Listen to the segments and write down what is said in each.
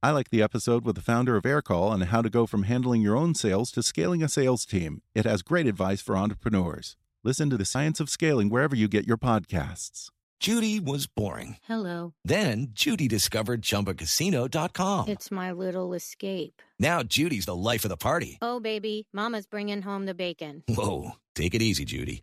I like the episode with the founder of Aircall on how to go from handling your own sales to scaling a sales team. It has great advice for entrepreneurs. Listen to the science of scaling wherever you get your podcasts. Judy was boring. Hello. Then Judy discovered ChumbaCasino.com. It's my little escape. Now Judy's the life of the party. Oh, baby, Mama's bringing home the bacon. Whoa, take it easy, Judy.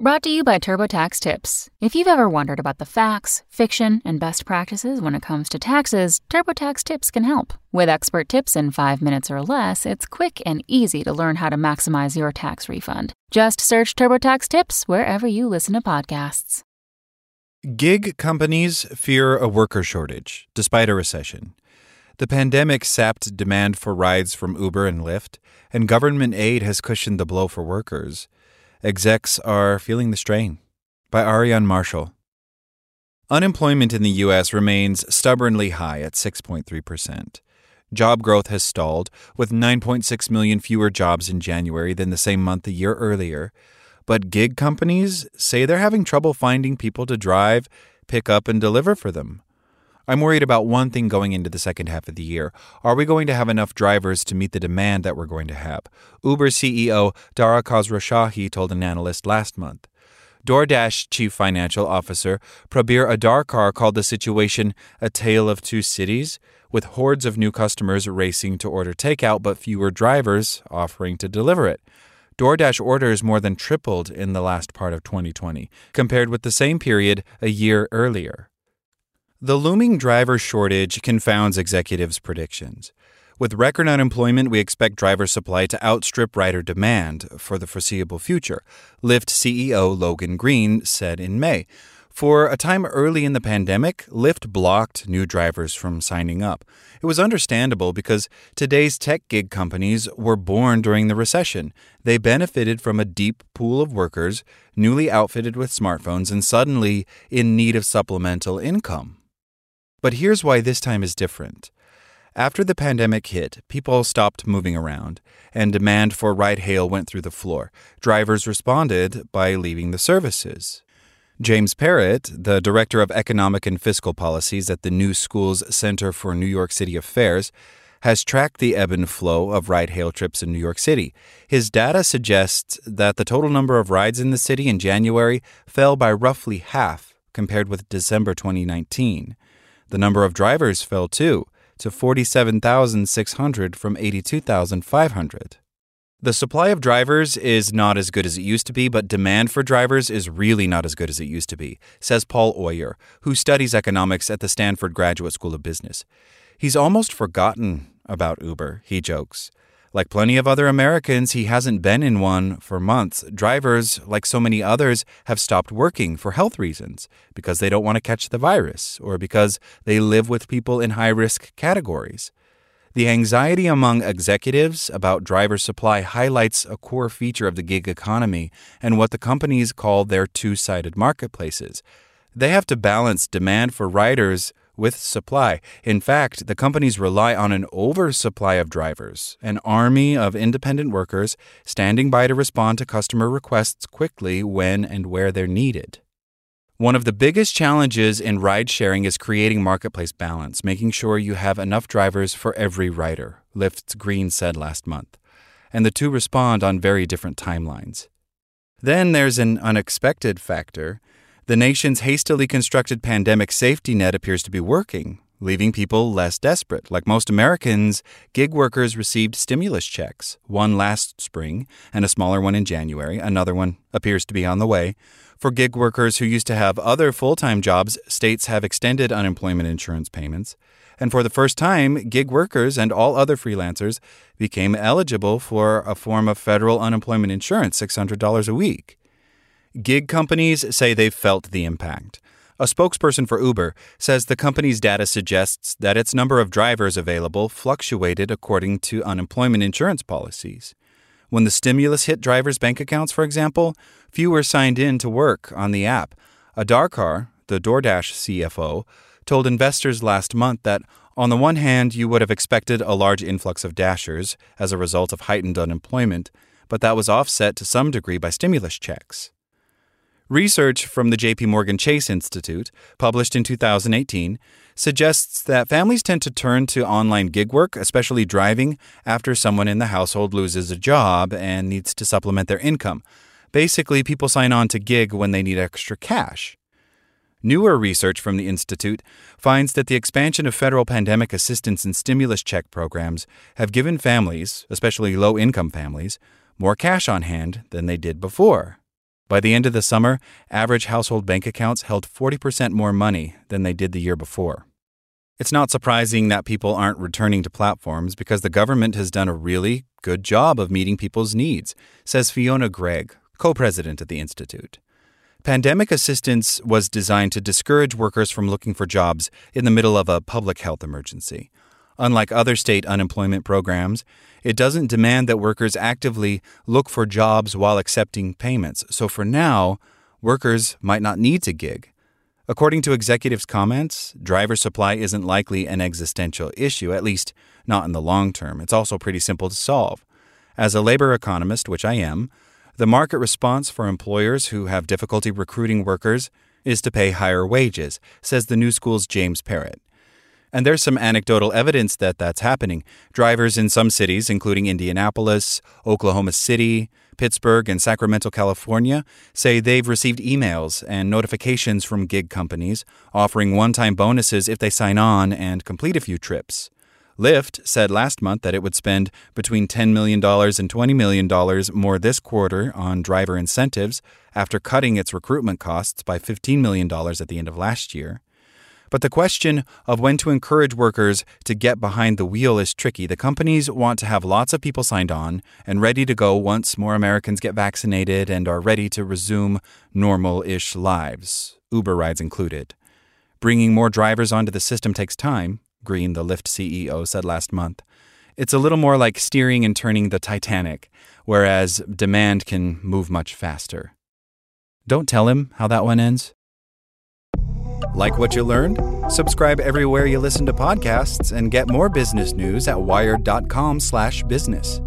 Brought to you by TurboTax Tips. If you've ever wondered about the facts, fiction, and best practices when it comes to taxes, TurboTax Tips can help. With expert tips in five minutes or less, it's quick and easy to learn how to maximize your tax refund. Just search TurboTax Tips wherever you listen to podcasts. Gig companies fear a worker shortage despite a recession. The pandemic sapped demand for rides from Uber and Lyft, and government aid has cushioned the blow for workers. Execs are feeling the strain. By Aarian Marshall. Unemployment in the U.S. remains stubbornly high at 6.3%. Job growth has stalled, with 9.6 million fewer jobs in January than the same month a year earlier. But gig companies say they're having trouble finding people to drive, pick up, and deliver for them. I'm worried about one thing going into the second half of the year. Are we going to have enough drivers to meet the demand that we're going to have? Uber CEO Dara Khosrowshahi told an analyst last month. DoorDash chief financial officer Prabir Adarkar called the situation a tale of two cities, with hordes of new customers racing to order takeout but fewer drivers offering to deliver it. DoorDash orders more than tripled in the last part of 2020, compared with the same period a year earlier. The looming driver shortage confounds executives' predictions. With record unemployment, we expect driver supply to outstrip rider demand for the foreseeable future, Lyft CEO Logan Green said in May. For a time early in the pandemic, Lyft blocked new drivers from signing up. It was understandable because today's tech gig companies were born during the recession. They benefited from a deep pool of workers, newly outfitted with smartphones, and suddenly in need of supplemental income. But here's why this time is different. After the pandemic hit, people stopped moving around, and demand for ride hail went through the floor. Drivers responded by leaving the services. James Parrott, the Director of Economic and Fiscal Policies at the New Schools Center for New York City Affairs, has tracked the ebb and flow of ride hail trips in New York City. His data suggests that the total number of rides in the city in January fell by roughly half compared with December 2019. The number of drivers fell too, to 47,600 from 82,500. The supply of drivers is not as good as it used to be, but demand for drivers is really not as good as it used to be, says Paul Oyer, who studies economics at the Stanford Graduate School of Business. He's almost forgotten about Uber, he jokes. Like plenty of other Americans, he hasn't been in one for months. Drivers, like so many others, have stopped working for health reasons because they don't want to catch the virus or because they live with people in high risk categories. The anxiety among executives about driver supply highlights a core feature of the gig economy and what the companies call their two sided marketplaces. They have to balance demand for riders with supply. In fact, the companies rely on an oversupply of drivers, an army of independent workers standing by to respond to customer requests quickly when and where they're needed. One of the biggest challenges in ride sharing is creating marketplace balance, making sure you have enough drivers for every rider, Lyft's Green said last month. And the two respond on very different timelines. Then there's an unexpected factor. The nation's hastily constructed pandemic safety net appears to be working. leaving people less desperate. Like most Americans, gig workers received stimulus checks, one last spring and a smaller one in January. Another one appears to be on the way. For gig workers who used to have other full time jobs, states have extended unemployment insurance payments. And for the first time, gig workers and all other freelancers became eligible for a form of federal unemployment insurance, $600 a week. Gig companies say they've felt the impact. A spokesperson for Uber says the company's data suggests that its number of drivers available fluctuated according to unemployment insurance policies. When the stimulus hit drivers' bank accounts, for example, fewer signed in to work on the app. Adar the DoorDash CFO, told investors last month that on the one hand, you would have expected a large influx of dashers as a result of heightened unemployment, but that was offset to some degree by stimulus checks. Research from the JP Morgan Chase Institute, published in 2018, suggests that families tend to turn to online gig work, especially driving, after someone in the household loses a job and needs to supplement their income. Basically, people sign on to gig when they need extra cash. Newer research from the Institute finds that the expansion of federal pandemic assistance and stimulus check programs have given families, especially low income families, more cash on hand than they did before. By the end of the summer, average household bank accounts held 40% more money than they did the year before. It's not surprising that people aren't returning to platforms because the government has done a really good job of meeting people's needs, says Fiona Greig, co president at the Institute. Pandemic assistance was designed to discourage workers from looking for jobs in the middle of a public health emergency. Unlike other state unemployment programs, it doesn't demand that workers actively look for jobs while accepting payments. So for now, workers might not need to gig. According to executives' comments, driver supply isn't likely an existential issue, at least not in the long term. It's also pretty simple to solve. As a labor economist, which I am, the market response for employers who have difficulty recruiting workers is to pay higher wages, says the New School's James Parrott. And there's some anecdotal evidence that that's happening. Drivers in some cities, including Indianapolis, Oklahoma City, Pittsburgh, and Sacramento, California, say they've received emails and notifications from gig companies offering one time bonuses if they sign on and complete a few trips. Lyft said last month that it would spend between $10 million and $20 million more this quarter on driver incentives after cutting its recruitment costs by $15 million at the end of last year. But the question of when to encourage workers to get behind the wheel is tricky. The companies want to have lots of people signed on and ready to go once more Americans get vaccinated and are ready to resume normal ish lives, Uber rides included. Bringing more drivers onto the system takes time, Green, the Lyft CEO, said last month. It's a little more like steering and turning the Titanic, whereas demand can move much faster. Don't tell him how that one ends. Like what you learned? Subscribe everywhere you listen to podcasts and get more business news at wired.com/business.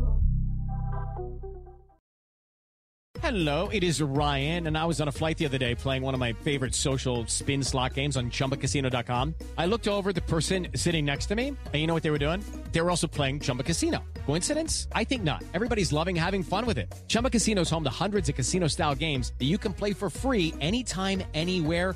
Hello, it is Ryan, and I was on a flight the other day playing one of my favorite social spin slot games on chumbacasino.com. I looked over the person sitting next to me, and you know what they were doing? They were also playing Chumba Casino. Coincidence? I think not. Everybody's loving having fun with it. Chumba Casino is home to hundreds of casino style games that you can play for free anytime, anywhere,